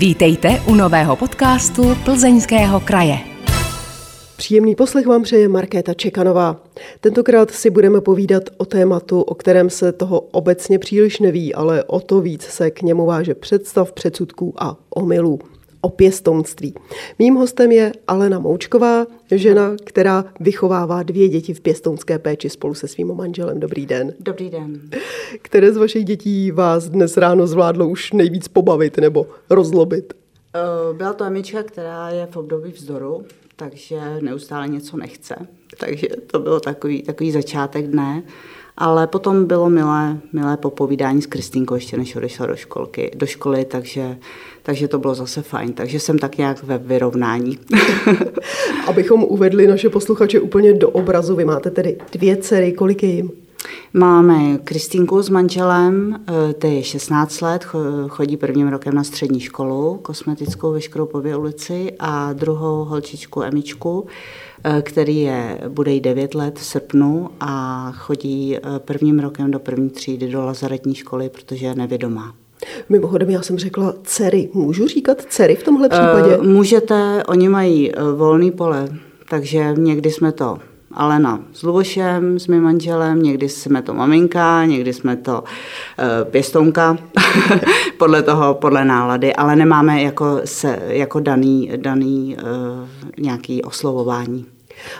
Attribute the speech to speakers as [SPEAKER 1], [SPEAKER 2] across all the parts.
[SPEAKER 1] Vítejte u nového podcastu Plzeňského kraje.
[SPEAKER 2] Příjemný poslech vám přeje Markéta Čekanová. Tentokrát si budeme povídat o tématu, o kterém se toho obecně příliš neví, ale o to víc se k němu váže představ, předsudků a omylů o pěstounství. Mým hostem je Alena Moučková, žena, která vychovává dvě děti v pěstounské péči spolu se svým manželem. Dobrý den.
[SPEAKER 3] Dobrý den.
[SPEAKER 2] Které z vašich dětí vás dnes ráno zvládlo už nejvíc pobavit nebo rozlobit?
[SPEAKER 3] Eh, byla to Emička, která je v období vzdoru, takže neustále něco nechce. Takže to bylo takový, takový začátek dne. Ale potom bylo milé, milé popovídání s Kristýnkou ještě než odešla do školky, do školy, takže, takže to bylo zase fajn. Takže jsem tak nějak ve vyrovnání.
[SPEAKER 2] Abychom uvedli naše posluchače úplně do obrazu, vy máte tedy dvě dcery, kolik je jim?
[SPEAKER 3] Máme Kristýnku s manželem, eh, to je 16 let, chodí prvním rokem na střední školu, kosmetickou ve Škroupově ulici a druhou holčičku Emičku, eh, který je, bude jí 9 let v srpnu a chodí eh, prvním rokem do první třídy do lazaretní školy, protože je nevědomá.
[SPEAKER 2] Mimochodem, já jsem řekla dcery. Můžu říkat dcery v tomhle případě?
[SPEAKER 3] Můžete, oni mají volný pole, takže někdy jsme to Alena s Lubošem, s mým manželem, někdy jsme to maminka, někdy jsme to uh, pěstonka, podle toho, podle nálady, ale nemáme jako, se, jako daný, daný uh, nějaký oslovování.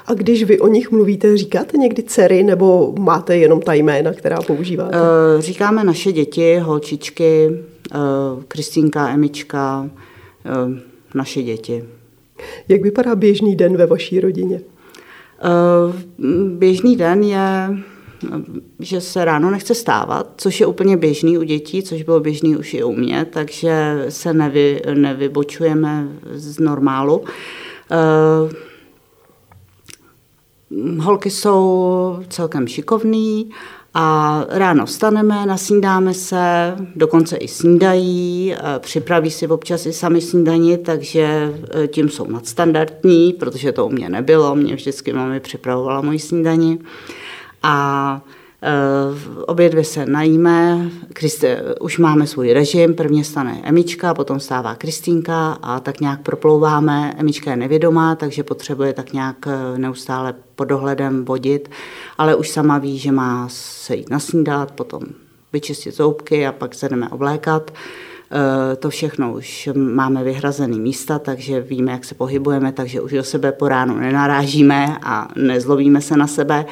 [SPEAKER 2] A když vy o nich mluvíte, říkáte někdy dcery nebo máte jenom ta jména, která používáte? Uh,
[SPEAKER 3] říkáme naše děti, holčičky, uh, Kristýnka, Emička, uh, naše děti.
[SPEAKER 2] Jak vypadá běžný den ve vaší rodině?
[SPEAKER 3] Eh, běžný den je, že se ráno nechce stávat, což je úplně běžný u dětí, což bylo běžný už i u mě, takže se nevy, nevybočujeme z normálu. Eh, holky jsou celkem šikovný a ráno vstaneme, nasnídáme se, dokonce i snídají, připraví si občas i sami snídani, takže e, tím jsou nadstandardní, protože to u mě nebylo, mě vždycky mami připravovala moji snídani. A obě dvě se najíme, Kriste, už máme svůj režim, prvně stane Emička, potom stává Kristýnka a tak nějak proplouváme. Emička je nevědomá, takže potřebuje tak nějak eh, neustále pod dohledem vodit, ale už sama ví, že má se jít nasnídat, potom vyčistit zoubky a pak se jdeme oblékat. Eh, to všechno už máme vyhrazené místa, takže víme, jak se pohybujeme, takže už do sebe po ránu nenarážíme a nezlobíme se na sebe.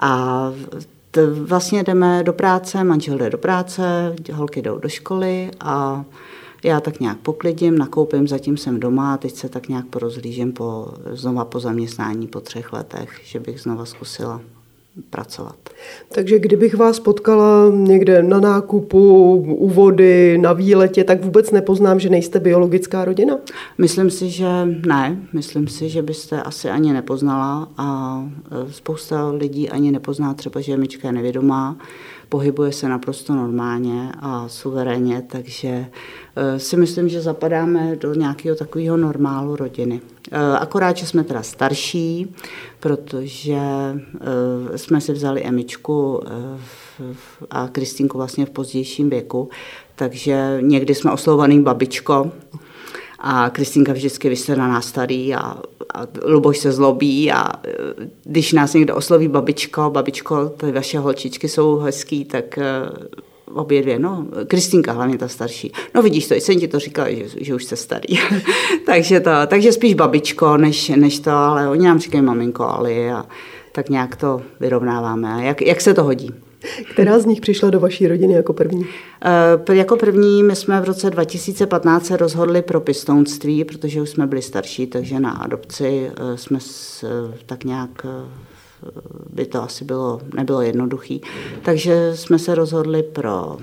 [SPEAKER 3] A vlastně jdeme do práce, manžel jde do práce, holky jdou do školy a já tak nějak poklidím, nakoupím, zatím jsem doma a teď se tak nějak porozlížím po, znova po zaměstnání po třech letech, že bych znova zkusila pracovat.
[SPEAKER 2] Takže kdybych vás potkala někde na nákupu, u vody, na výletě, tak vůbec nepoznám, že nejste biologická rodina?
[SPEAKER 3] Myslím si, že ne. Myslím si, že byste asi ani nepoznala a e, spousta lidí ani nepozná třeba, že je Mička je nevědomá pohybuje se naprosto normálně a suverénně, takže eh, si myslím, že zapadáme do nějakého takového normálu rodiny. Eh, akorát, že jsme teda starší, protože eh, jsme si vzali Emičku a Kristýnku vlastně v pozdějším věku, takže někdy jsme oslovovaný babičko, a Kristýnka vždycky vy na nás starý a, a Luboš se zlobí a e, když nás někdo osloví babičko, babičko, ty vaše holčičky jsou hezký, tak e, obě dvě, no, Kristýnka hlavně ta starší. No vidíš to, jsem ti to říkala, že, že už jste starý. takže, to, takže spíš babičko, než, než to, ale oni nám říkají maminko, Ali a tak nějak to vyrovnáváme. A jak, jak se to hodí?
[SPEAKER 2] Která z nich přišla do vaší rodiny jako první?
[SPEAKER 3] Uh, jako první my jsme v roce 2015 se rozhodli pro pěstounství, protože už jsme byli starší, takže na adopci uh, jsme s, uh, tak nějak by to asi bylo, nebylo jednoduchý. Takže jsme se rozhodli pro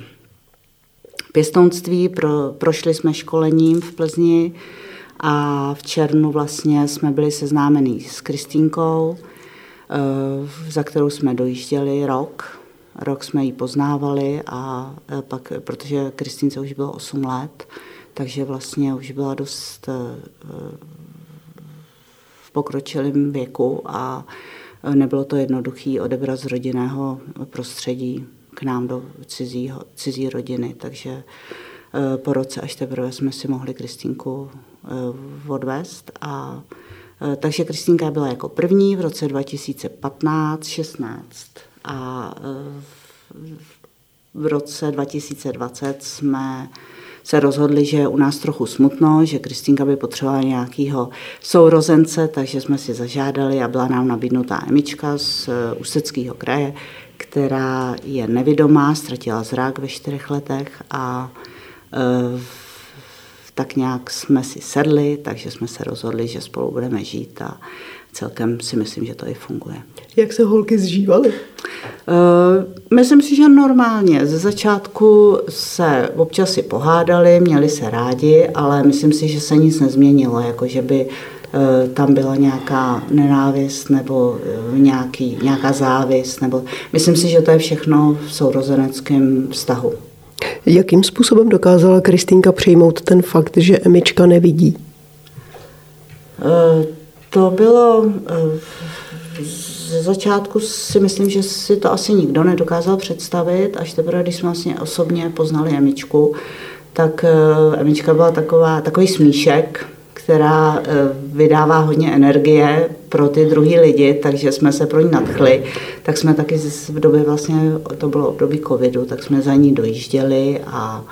[SPEAKER 3] pěstounství, pro, prošli jsme školením v Plzni a v červnu vlastně jsme byli seznámení s Kristínkou, za kterou jsme dojížděli rok Rok jsme ji poznávali a e, pak, protože Kristýnce už bylo 8 let, takže vlastně už byla dost e, v pokročilém věku a nebylo to jednoduché odebrat z rodinného prostředí k nám do cizího, cizí rodiny, takže po roce až teprve jsme si mohli Kristýnku odvést. A, takže Kristýnka byla jako první v roce 2015-16 a v roce 2020 jsme se rozhodli, že je u nás trochu smutno, že Kristýnka by potřebovala nějakého sourozence, takže jsme si zažádali a byla nám nabídnutá Emička z eh, Ústeckého kraje, která je nevidomá, ztratila zrak ve čtyřech letech a e, tak nějak jsme si sedli, takže jsme se rozhodli, že spolu budeme žít a celkem si myslím, že to i funguje.
[SPEAKER 2] Jak se holky zžívaly?
[SPEAKER 3] Uh, myslím si, že normálně. Ze začátku se občas si pohádali, měli se rádi, ale myslím si, že se nic nezměnilo, jako že by uh, tam byla nějaká nenávist nebo uh, nějaký, nějaká závist. Nebo... Myslím si, že to je všechno v sourozeneckém vztahu.
[SPEAKER 2] Jakým způsobem dokázala Kristýnka přijmout ten fakt, že Emička nevidí?
[SPEAKER 3] To bylo ze začátku si myslím, že si to asi nikdo nedokázal představit, až teprve, když jsme vlastně osobně poznali Emičku, tak eh, Emička byla taková, takový smíšek, která eh, vydává hodně energie pro ty druhý lidi, takže jsme se pro ní nadchli. Tak jsme taky v době vlastně, to bylo období covidu, tak jsme za ní dojížděli a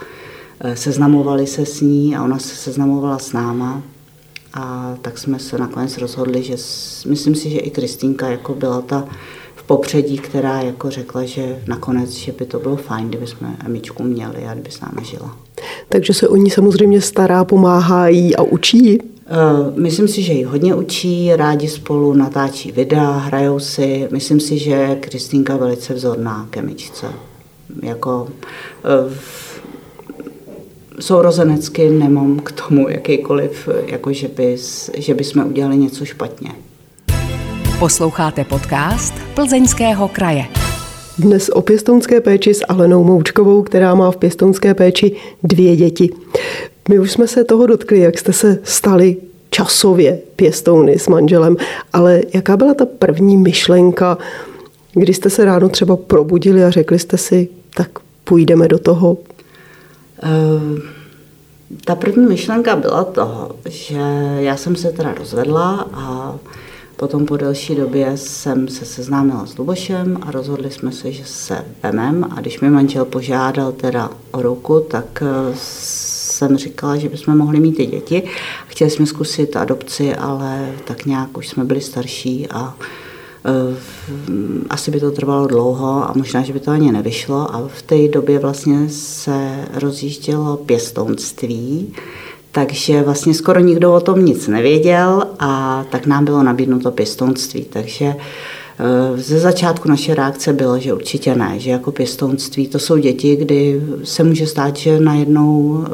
[SPEAKER 3] eh, seznamovali se s ní a ona se seznamovala s náma. A tak jsme se nakonec rozhodli, že myslím si, že i Kristýnka jako byla ta popředí, která jako řekla, že nakonec, že by to bylo fajn, kdyby jsme Emičku měli a kdyby s námi žila.
[SPEAKER 2] Takže se o ní samozřejmě stará, pomáhá jí a učí?
[SPEAKER 3] Uh, myslím si, že ji hodně učí, rádi spolu natáčí videa, hrajou si. Myslím si, že Kristýnka velice vzorná ke Emičce. Jako, uh, sourozenecky nemám k tomu jakýkoliv, jako že, bys, že by jsme udělali něco špatně.
[SPEAKER 1] Posloucháte podcast Plzeňského kraje.
[SPEAKER 2] Dnes o pěstounské péči s Alenou Moučkovou, která má v pěstounské péči dvě děti. My už jsme se toho dotkli, jak jste se stali časově pěstouny s manželem, ale jaká byla ta první myšlenka, kdy jste se ráno třeba probudili a řekli jste si, tak půjdeme do toho,
[SPEAKER 3] Eh, ta první myšlenka byla toho, že já jsem se teda rozvedla a potom po delší době jsem se seznámila s Lubošem a rozhodli jsme se, že se vemem a když mi manžel požádal teda o ruku, tak eh, jsem říkala, že bychom mohli mít i děti. Chtěli jsme zkusit adopci, ale tak nějak už jsme byli starší a Eh, asi by to trvalo dlouho a možná, že by to ani nevyšlo. A v té době vlastně se rozjíždělo pěstounství, takže vlastně skoro nikdo o tom nic nevěděl a tak nám bylo nabídnuto pěstounství. Takže eh, ze začátku naše reakce bylo, že určitě ne, že jako pěstounství to jsou děti, kdy se může stát, že najednou eh,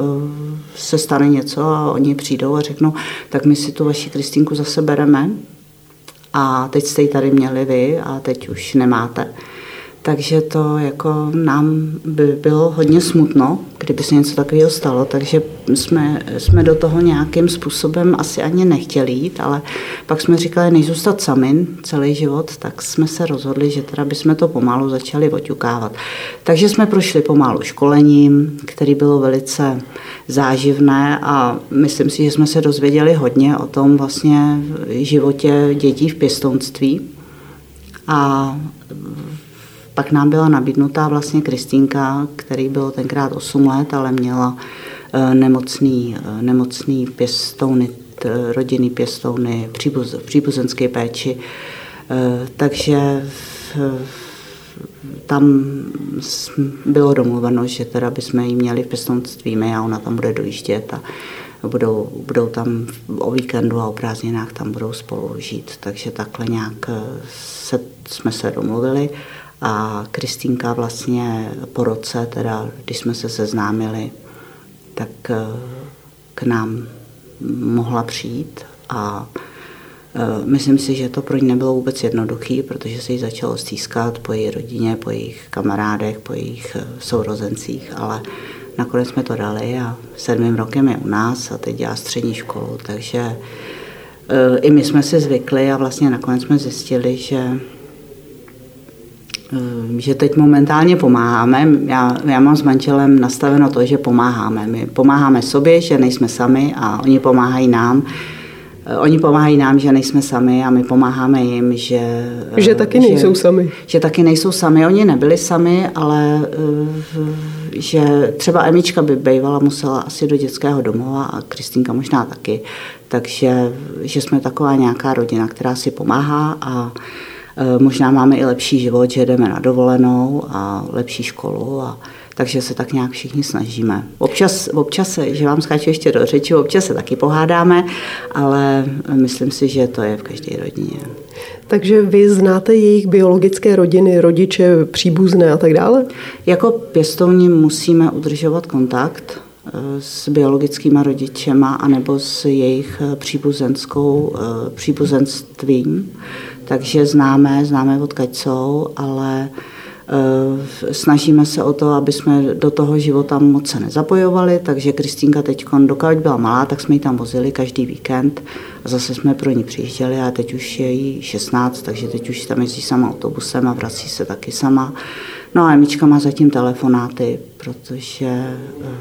[SPEAKER 3] se stane něco a oni přijdou a řeknou, tak my si tu vaši Kristýnku zase bereme a teď jste ji tady měli vy a teď už nemáte. Takže to jako nám by bylo hodně smutno, kdyby se něco takového stalo, takže jsme, jsme do toho nějakým způsobem asi ani nechtěli jít, ale pak jsme říkali, než zůstat sami celý život, tak jsme se rozhodli, že teda bychom to pomalu začali oťukávat. Takže jsme prošli pomalu školením, který bylo velice záživné a myslím si, že jsme se dozvěděli hodně o tom vlastně životě dětí v pěstounství. A pak nám byla nabídnutá vlastně Kristýnka, který bylo tenkrát 8 let, ale měla eh, nemocný, eh, nemocný pěstouny, rodinný pěstouny příbuz, příbuzenské péči. Eh, takže tam bylo domluveno, že teda bychom ji měli v pěstounství my a ona tam bude dojíždět a budou, budou tam o víkendu a o prázdninách tam budou spolu žít. Takže takhle nějak se, jsme se domluvili a Kristýnka vlastně po roce, teda když jsme se seznámili, tak eh, k nám mohla přijít a eh, myslím si, že to pro ní nebylo vůbec jednoduché, protože se jí začalo stýskat po její rodině, po jejich kamarádech, po jejich eh, sourozencích, ale nakonec jsme to dali a sedmým rokem je u nás a teď dělá střední školu, takže i my jsme si zvykli a vlastně nakonec jsme zjistili, že že teď momentálně pomáháme. Já, já mám s manželem nastaveno to, že pomáháme. My pomáháme sobě, že nejsme sami a oni pomáhají nám. Oni pomáhají nám, že nejsme sami a my pomáháme jim, že...
[SPEAKER 2] Že taky že, nejsou sami.
[SPEAKER 3] Že taky nejsou sami. Oni nebyli sami, ale že třeba Emička by bývala musela asi do dětského domova a Kristýnka možná taky. Takže že jsme taková nějaká rodina, která si pomáhá a možná máme i lepší život, že jdeme na dovolenou a lepší školu a takže se tak nějak všichni snažíme. Občas, občas se, že vám skáču ještě do řeči, občas se taky pohádáme, ale myslím si, že to je v každé rodině.
[SPEAKER 2] Takže vy znáte jejich biologické rodiny, rodiče, příbuzné a tak dále?
[SPEAKER 3] Jako pěstouni musíme udržovat kontakt eh, s biologickými rodičema anebo s jejich eh, příbuzenskou, eh, příbuzenstvím. Takže známe, známe odkaď jsou, ale Eh, snažíme se o to, aby jsme do toho života moc se nezapojovali, takže Kristýnka teď, dokud byla malá, tak jsme ji tam vozili každý víkend a zase jsme pro ní přijížděli a teď už je jí 16, takže teď už tam jezdí sama autobusem a vrací se taky sama. No a Emička má zatím telefonáty, protože eh,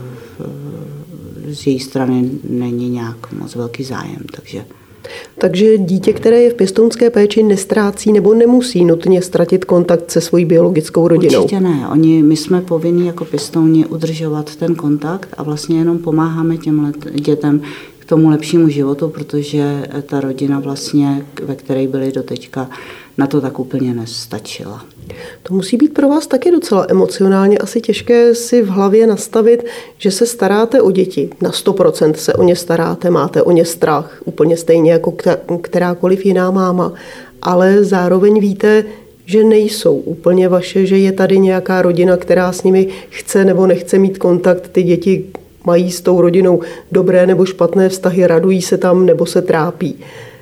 [SPEAKER 3] z její strany není nějak moc velký zájem, takže
[SPEAKER 2] takže dítě, které je v pěstounské péči, nestrácí nebo nemusí nutně ztratit kontakt se svojí biologickou rodinou.
[SPEAKER 3] Určitě ne. Oni, my jsme povinni jako pěstouni udržovat ten kontakt a vlastně jenom pomáháme těm dětem k tomu lepšímu životu, protože ta rodina vlastně, ve které byli doteďka, na to tak úplně nestačila.
[SPEAKER 2] To musí být pro vás taky docela emocionálně asi těžké si v hlavě nastavit, že se staráte o děti. Na 100% se o ně staráte, máte o ně strach, úplně stejně jako kterákoliv jiná máma. Ale zároveň víte, že nejsou úplně vaše, že je tady nějaká rodina, která s nimi chce nebo nechce mít kontakt. Ty děti mají s tou rodinou dobré nebo špatné vztahy, radují se tam nebo se trápí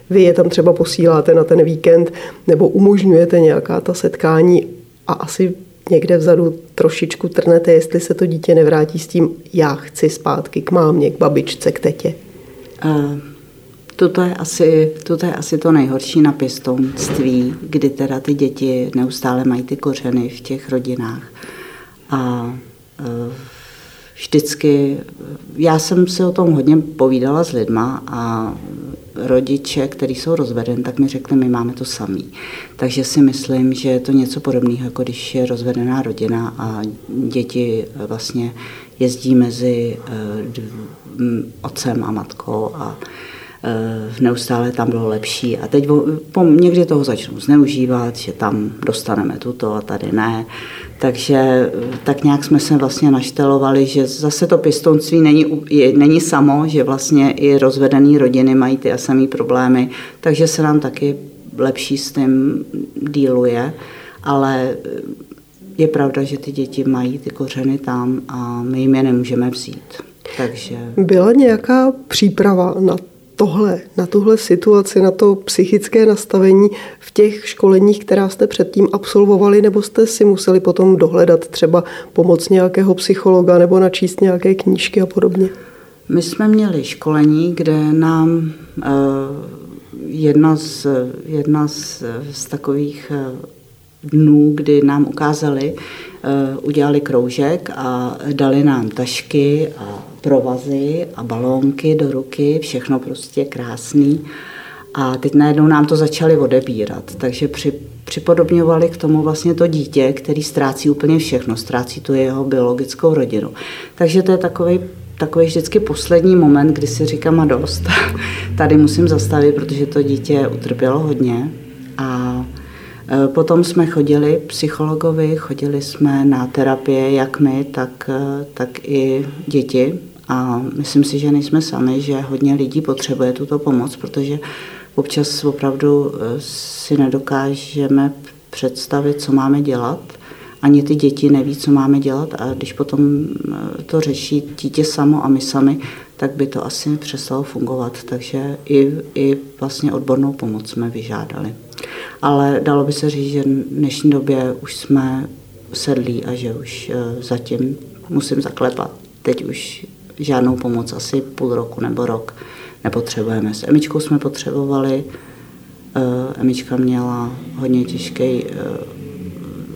[SPEAKER 2] vy je tam třeba posíláte na ten víkend nebo umožňujete nějaká ta setkání a asi někde vzadu trošičku trnete, jestli se to dítě nevrátí s tím, já chci zpátky k mámě, k babičce, k tetě. Uh,
[SPEAKER 3] toto je, asi, toto je asi to nejhorší na pěstounství, kdy teda ty děti neustále mají ty kořeny v těch rodinách. A uh, vždycky, já jsem si o tom hodně povídala s lidma a rodiče, kteří jsou rozvedeni, tak mi řekli, my máme to samý. Takže si myslím, že je to něco podobného, jako když je rozvedená rodina a děti vlastně jezdí mezi eh, otcem a matkou a Eh, neustále tam bylo lepší. A teď někdy toho začnou zneužívat, že tam dostaneme tuto a tady ne. Takže eh, tak nějak jsme se vlastně naštelovali, že zase to pěstounství není, je, není samo, že vlastně i rozvedené rodiny mají ty a samé problémy, takže se nám taky lepší s tím díluje, ale eh, je pravda, že ty děti mají ty kořeny tam a my jim je nemůžeme vzít. Takže...
[SPEAKER 2] Byla nějaká příprava na tohle, na tuhle situaci, na to psychické nastavení v těch školeních, která jste předtím absolvovali, nebo jste si museli potom dohledat třeba pomoc nějakého psychologa nebo načíst nějaké knížky a podobně?
[SPEAKER 3] My jsme měli školení, kde nám uh, jedna, z, jedna z, z takových uh, dnů, kdy nám ukázali, udělali kroužek a dali nám tašky a provazy a balónky do ruky, všechno prostě krásný. A teď najednou nám to začali odebírat, takže při, připodobňovali k tomu vlastně to dítě, který ztrácí úplně všechno, ztrácí tu jeho biologickou rodinu. Takže to je takový takový vždycky poslední moment, kdy si říkám a dost. Tady musím zastavit, protože to dítě utrpělo hodně. A potom jsme chodili psychologovi, chodili jsme na terapie, jak my, tak, e, tak i děti. A myslím si, že nejsme sami, že hodně lidí potřebuje tuto pomoc, protože občas opravdu eh, si nedokážeme představit, co máme dělat. Ani ty děti neví, co máme dělat a když potom eh, to řeší dítě samo a my sami, tak by to asi přestalo fungovat. Takže i, i vlastně odbornou pomoc jsme vyžádali. Ale dalo by se říct, že v dnešní době už jsme sedlí a že už eh, zatím musím zaklepat. Teď už žádnou pomoc asi půl roku nebo rok nepotřebujeme. S Emičkou jsme potřebovali, eh, Emička měla hodně těžký eh,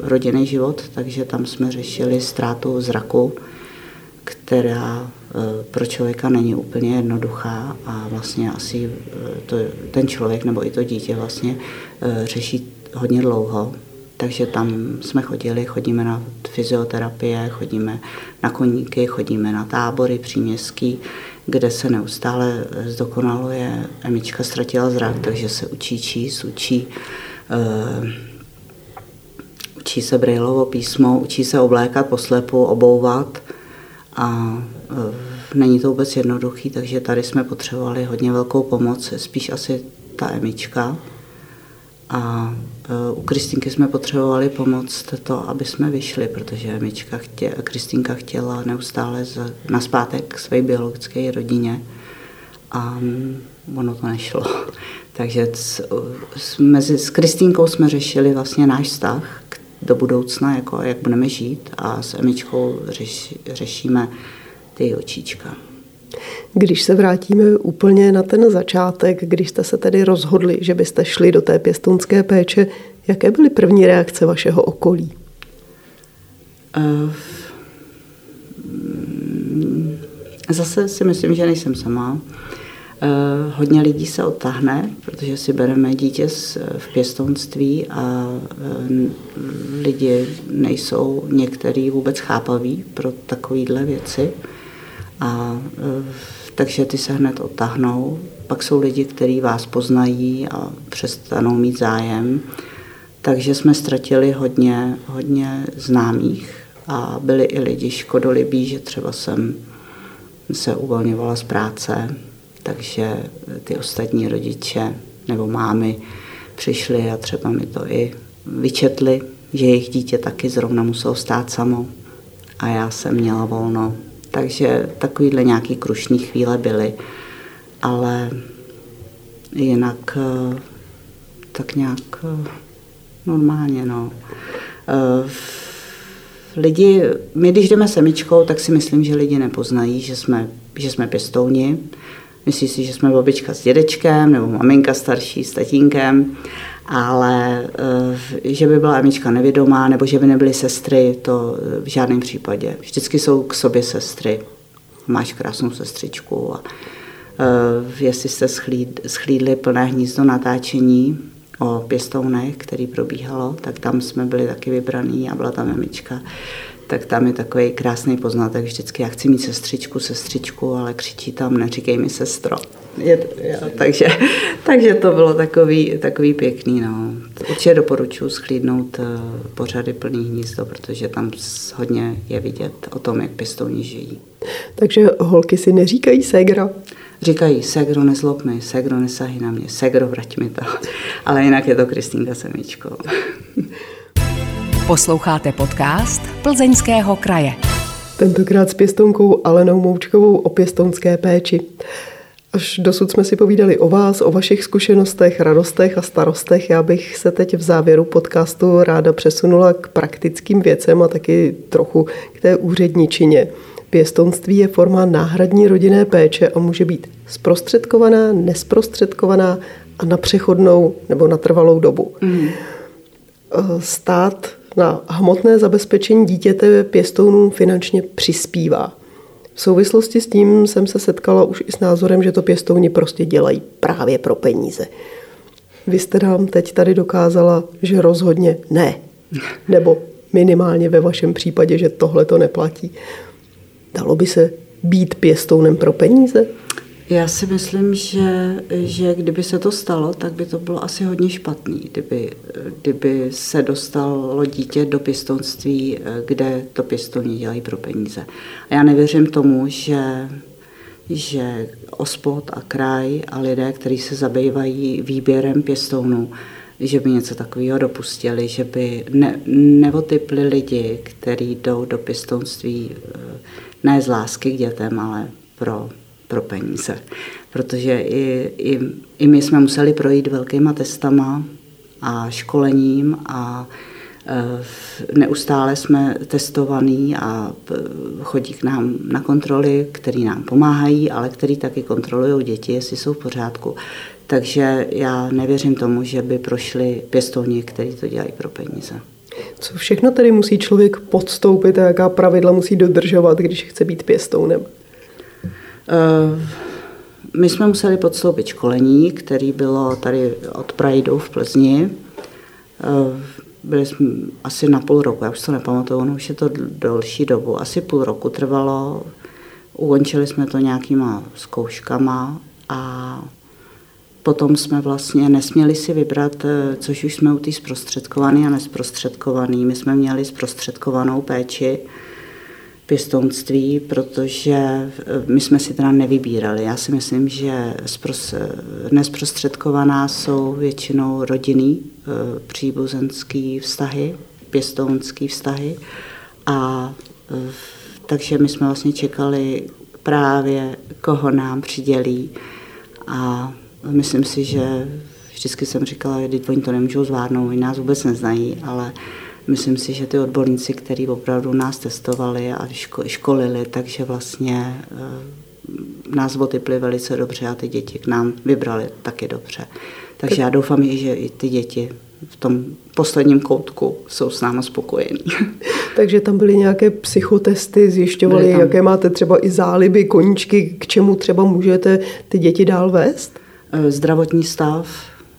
[SPEAKER 3] rodinný život, takže tam jsme řešili ztrátu zraku, která pro člověka není úplně jednoduchá a vlastně asi to, ten člověk nebo i to dítě vlastně řeší hodně dlouho. Takže tam jsme chodili, chodíme na fyzioterapie, chodíme na koníky, chodíme na tábory příměstský, kde se neustále zdokonaluje. Emička ztratila zrak, takže se učí číst, učí, uh, učí se brailovo písmo, učí se oblékat poslepu, obouvat a není to vůbec jednoduchý, takže tady jsme potřebovali hodně velkou pomoc, spíš asi ta Emička. A u Kristýnky jsme potřebovali pomoct to, aby jsme vyšli, protože Mička chtě, Kristýnka chtěla neustále z, naspátek své biologické rodině a ono to nešlo. Takže s, s, mezi, s Kristýnkou jsme řešili vlastně náš vztah do budoucna, jako jak budeme žít a s Emičkou řeš, řešíme ty očička.
[SPEAKER 2] Když se vrátíme úplně na ten začátek, když jste se tedy rozhodli, že byste šli do té pěstounské péče, jaké byly první reakce vašeho okolí? Uh,
[SPEAKER 3] zase si myslím, že nejsem sama. Uh, hodně lidí se otáhne, protože si bereme dítě v pěstounství a lidi nejsou některý vůbec chápaví pro takovéhle věci. A uh, takže ty se hned otáhnou. Pak jsou lidi, kteří vás poznají a přestanou mít zájem. Takže jsme ztratili hodně, hodně známých a byli i lidi škodolibí, že třeba jsem se uvolňovala z práce, takže ty ostatní rodiče nebo mámy přišli a třeba mi to i vyčetli, že jejich dítě taky zrovna muselo stát samo a já jsem měla volno. Takže takovýhle nějaký krušní chvíle byly, ale jinak eh, tak nějak eh, normálně, no. Eh, lidi, my když jdeme semičkou, tak si myslím, že lidi nepoznají, že jsme, že jsme pěstouni. Myslí si, že jsme babička s dědečkem nebo maminka starší s tatínkem, ale eh, že by byla Emička nevědomá nebo že by nebyly sestry, to v žádném případě. Vždycky jsou k sobě sestry. Máš krásnou sestřičku a eh, jestli jste schlídli plné hnízdo natáčení, o pěstounech, který probíhalo, tak tam jsme byli taky vybraný a byla tam mamička. Tak tam je takový krásný poznatek vždycky, já chci mít sestřičku, sestřičku, ale křičí tam, neříkej mi sestro. Je, jo, takže, takže to bylo takový, takový pěkný. No. Určitě doporučuji schlídnout eh, pořady plný hnízdo, protože tam hodně je vidět o tom, jak pěstouni žijí.
[SPEAKER 2] Takže holky si neříkají segra?
[SPEAKER 3] Říkají, segro nezlob mi, segro nesahy na mě, segro vrať mi to. Ale jinak je to Kristýnka Semičko.
[SPEAKER 1] Posloucháte podcast Plzeňského kraje.
[SPEAKER 2] Tentokrát s pěstonkou Alenou Moučkovou o pěstonské péči. Až dosud jsme si povídali o vás, o vašich zkušenostech, radostech a starostech. Já bych se teď v závěru podcastu ráda přesunula k praktickým věcem a taky trochu k té úředničině. Pěstounství je forma náhradní rodinné péče a může být zprostředkovaná, nesprostředkovaná a na přechodnou nebo na trvalou dobu. Mm. Stát na hmotné zabezpečení dítěte pěstounům finančně přispívá. V souvislosti s tím jsem se setkala už i s názorem, že to pěstouni prostě dělají právě pro peníze. Vy jste nám teď tady dokázala, že rozhodně ne. Nebo minimálně ve vašem případě, že tohle to neplatí. Dalo by se být pěstounem pro peníze?
[SPEAKER 3] Já si myslím, že, že kdyby se to stalo, tak by to bylo asi hodně špatný, kdyby, kdyby se dostalo dítě do pěstounství, kde to pěstouni dělají pro peníze. A já nevěřím tomu, že, že ospod a kraj a lidé, kteří se zabývají výběrem pěstounů, že by něco takového dopustili, že by ne, neotypli lidi, kteří jdou do pěstounství ne z lásky k dětem, ale pro, pro peníze. Protože i, i, i my jsme museli projít velkýma testama a školením a e, neustále jsme testovaní a e, chodí k nám na kontroly, které nám pomáhají, ale který taky kontrolují děti, jestli jsou v pořádku. Takže já nevěřím tomu, že by prošli pěstouni, kteří to dělají pro peníze.
[SPEAKER 2] Co všechno tedy musí člověk podstoupit a jaká pravidla musí dodržovat, když chce být pěstounem?
[SPEAKER 3] Uh, my jsme museli podstoupit školení, který bylo tady od Prajdu v Plzni. Uh, byli jsme asi na půl roku, já už to nepamatuju, ono už je to delší dobu, asi půl roku trvalo. Ukončili jsme to nějakýma zkouškama a potom jsme vlastně nesměli si vybrat, eh, což už jsme u té zprostředkovaný a nesprostředkovaný. My jsme měli zprostředkovanou péči pěstounství, protože eh, my jsme si teda nevybírali. Já si myslím, že nesprostředkovaná jsou většinou rodinný eh, příbuzenský vztahy, pěstounský vztahy a takže my jsme vlastně čekali právě, koho nám přidělí a Myslím si, že vždycky jsem říkala, že oni to nemůžou zvládnout, oni nás vůbec neznají, ale myslím si, že ty odborníci, kteří opravdu nás testovali a školili, takže vlastně eh, nás otypli velice dobře a ty děti k nám vybrali taky dobře. Takže já doufám, že i ty děti v tom posledním koutku jsou s námi spokojení.
[SPEAKER 2] Takže tam byly nějaké psychotesty, zjišťovali, jaké máte třeba i záliby, koníčky, k čemu třeba můžete ty děti dál vést?
[SPEAKER 3] Eh, zdravotní stav,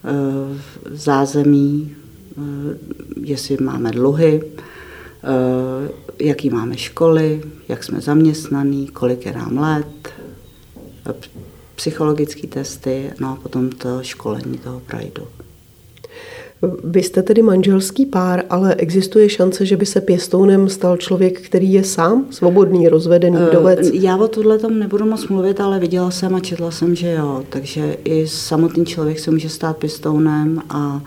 [SPEAKER 3] eh, zázemí, jestli máme dluhy, jaký máme školy, jak jsme zaměstnaný, kolik je nám let, psychologické testy, no a potom to školení toho Prideu.
[SPEAKER 2] Vy jste tedy manželský pár, ale existuje šance, že by se pěstounem stal člověk, který je sám svobodný, rozvedený vdovec?
[SPEAKER 3] Já o tohle tam nebudu moc mluvit, ale viděla jsem a četla jsem, že jo. Takže i samotný člověk se může stát pěstounem a uh,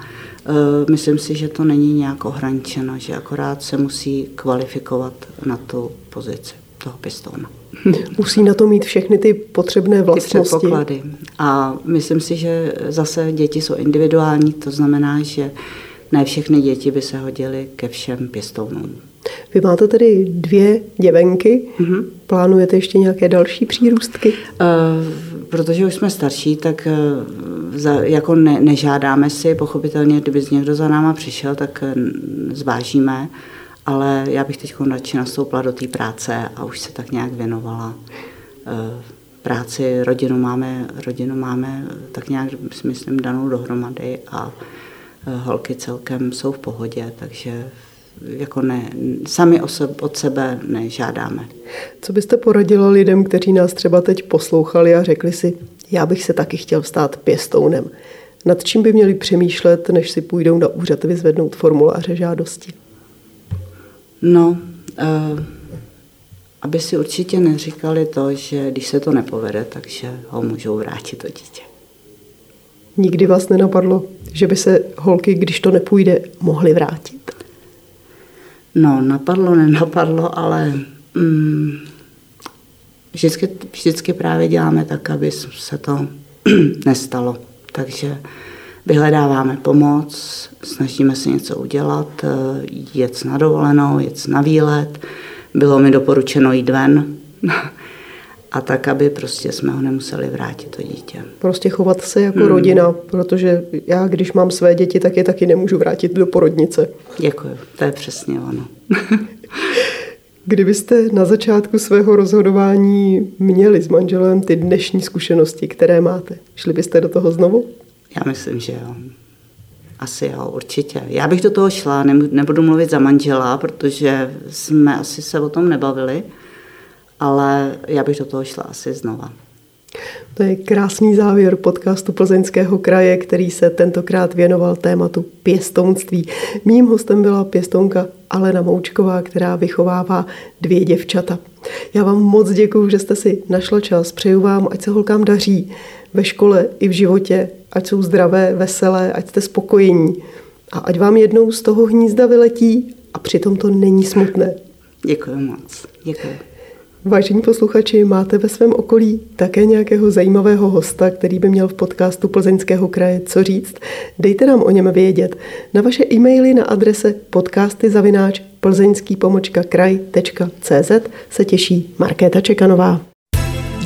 [SPEAKER 3] myslím si, že to není nějak ohraničeno, že akorát se musí kvalifikovat na tu pozici toho pěstouna.
[SPEAKER 2] Musí na to mít všechny ty potřebné vlastnosti.
[SPEAKER 3] Ty A myslím si, že zase děti jsou individuální, to znamená, že ne všechny děti by se hodily ke všem pěstounům.
[SPEAKER 2] Vy máte tedy dvě děvenky. Mm-hmm. Plánujete ještě nějaké další přírůstky? Uh,
[SPEAKER 3] protože už jsme starší, tak uh, za, jako ne, nežádáme si. Pochopitelně, kdyby z někdo za náma přišel, tak uh, zvážíme ale já bych teď radši nastoupila do té práce a už se tak nějak věnovala eh, práci, rodinu máme, rodinu máme tak nějak, myslím, danou dohromady a eh, holky celkem jsou v pohodě, takže jako ne, sami od sebe nežádáme.
[SPEAKER 2] Co byste poradila lidem, kteří nás třeba teď poslouchali a řekli si, já bych se taky chtěl stát pěstounem. Nad čím by měli přemýšlet, než si půjdou na úřad vyzvednout formuláře žádosti?
[SPEAKER 3] No, uh, aby si určitě neříkali to, že když se to nepovede, takže ho můžou vrátit to dítě.
[SPEAKER 2] Nikdy vás nenapadlo, že by se holky, když to nepůjde, mohly vrátit?
[SPEAKER 3] No, napadlo, nenapadlo, ale mm, vždycky, vždycky právě děláme tak, aby se to nestalo. Takže vyhledáváme pomoc, snažíme se něco udělat, eh, jet na dovolenou, jet na výlet. Bylo mi doporučeno jít ven. A tak, aby prostě jsme ho nemuseli vrátit, to dítě.
[SPEAKER 2] Prostě chovat se jako hmm. rodina, protože já, když mám své děti, tak je taky nemůžu vrátit do porodnice.
[SPEAKER 3] Děkuji, to je přesně ono.
[SPEAKER 2] Kdybyste na začátku svého rozhodování měli s manželem ty dnešní zkušenosti, které máte, šli byste do toho znovu?
[SPEAKER 3] Já myslím, že jo. Asi jo, určitě. Já bych do toho šla, nebudu mluvit za manžela, protože jsme asi se o tom nebavili, ale já bych do toho šla asi znova.
[SPEAKER 2] To je krásný závěr podcastu Plzeňského kraje, který se tentokrát věnoval tématu pěstounství. Mým hostem byla pěstounka Alena Moučková, která vychovává dvě děvčata. Já vám moc děkuji, že jste si našla čas. Přeju vám, ať se holkám daří ve škole i v životě, ať jsou zdravé, veselé, ať jste spokojení. A ať vám jednou z toho hnízda vyletí a přitom to není smutné.
[SPEAKER 3] Děkuji moc. Děkuji.
[SPEAKER 2] Vážení posluchači, máte ve svém okolí také nějakého zajímavého hosta, který by měl v podcastu Plzeňského kraje co říct? Dejte nám o něm vědět. Na vaše e-maily na adrese podcasty zavináč plzeňský kraj.cz se těší Markéta Čekanová.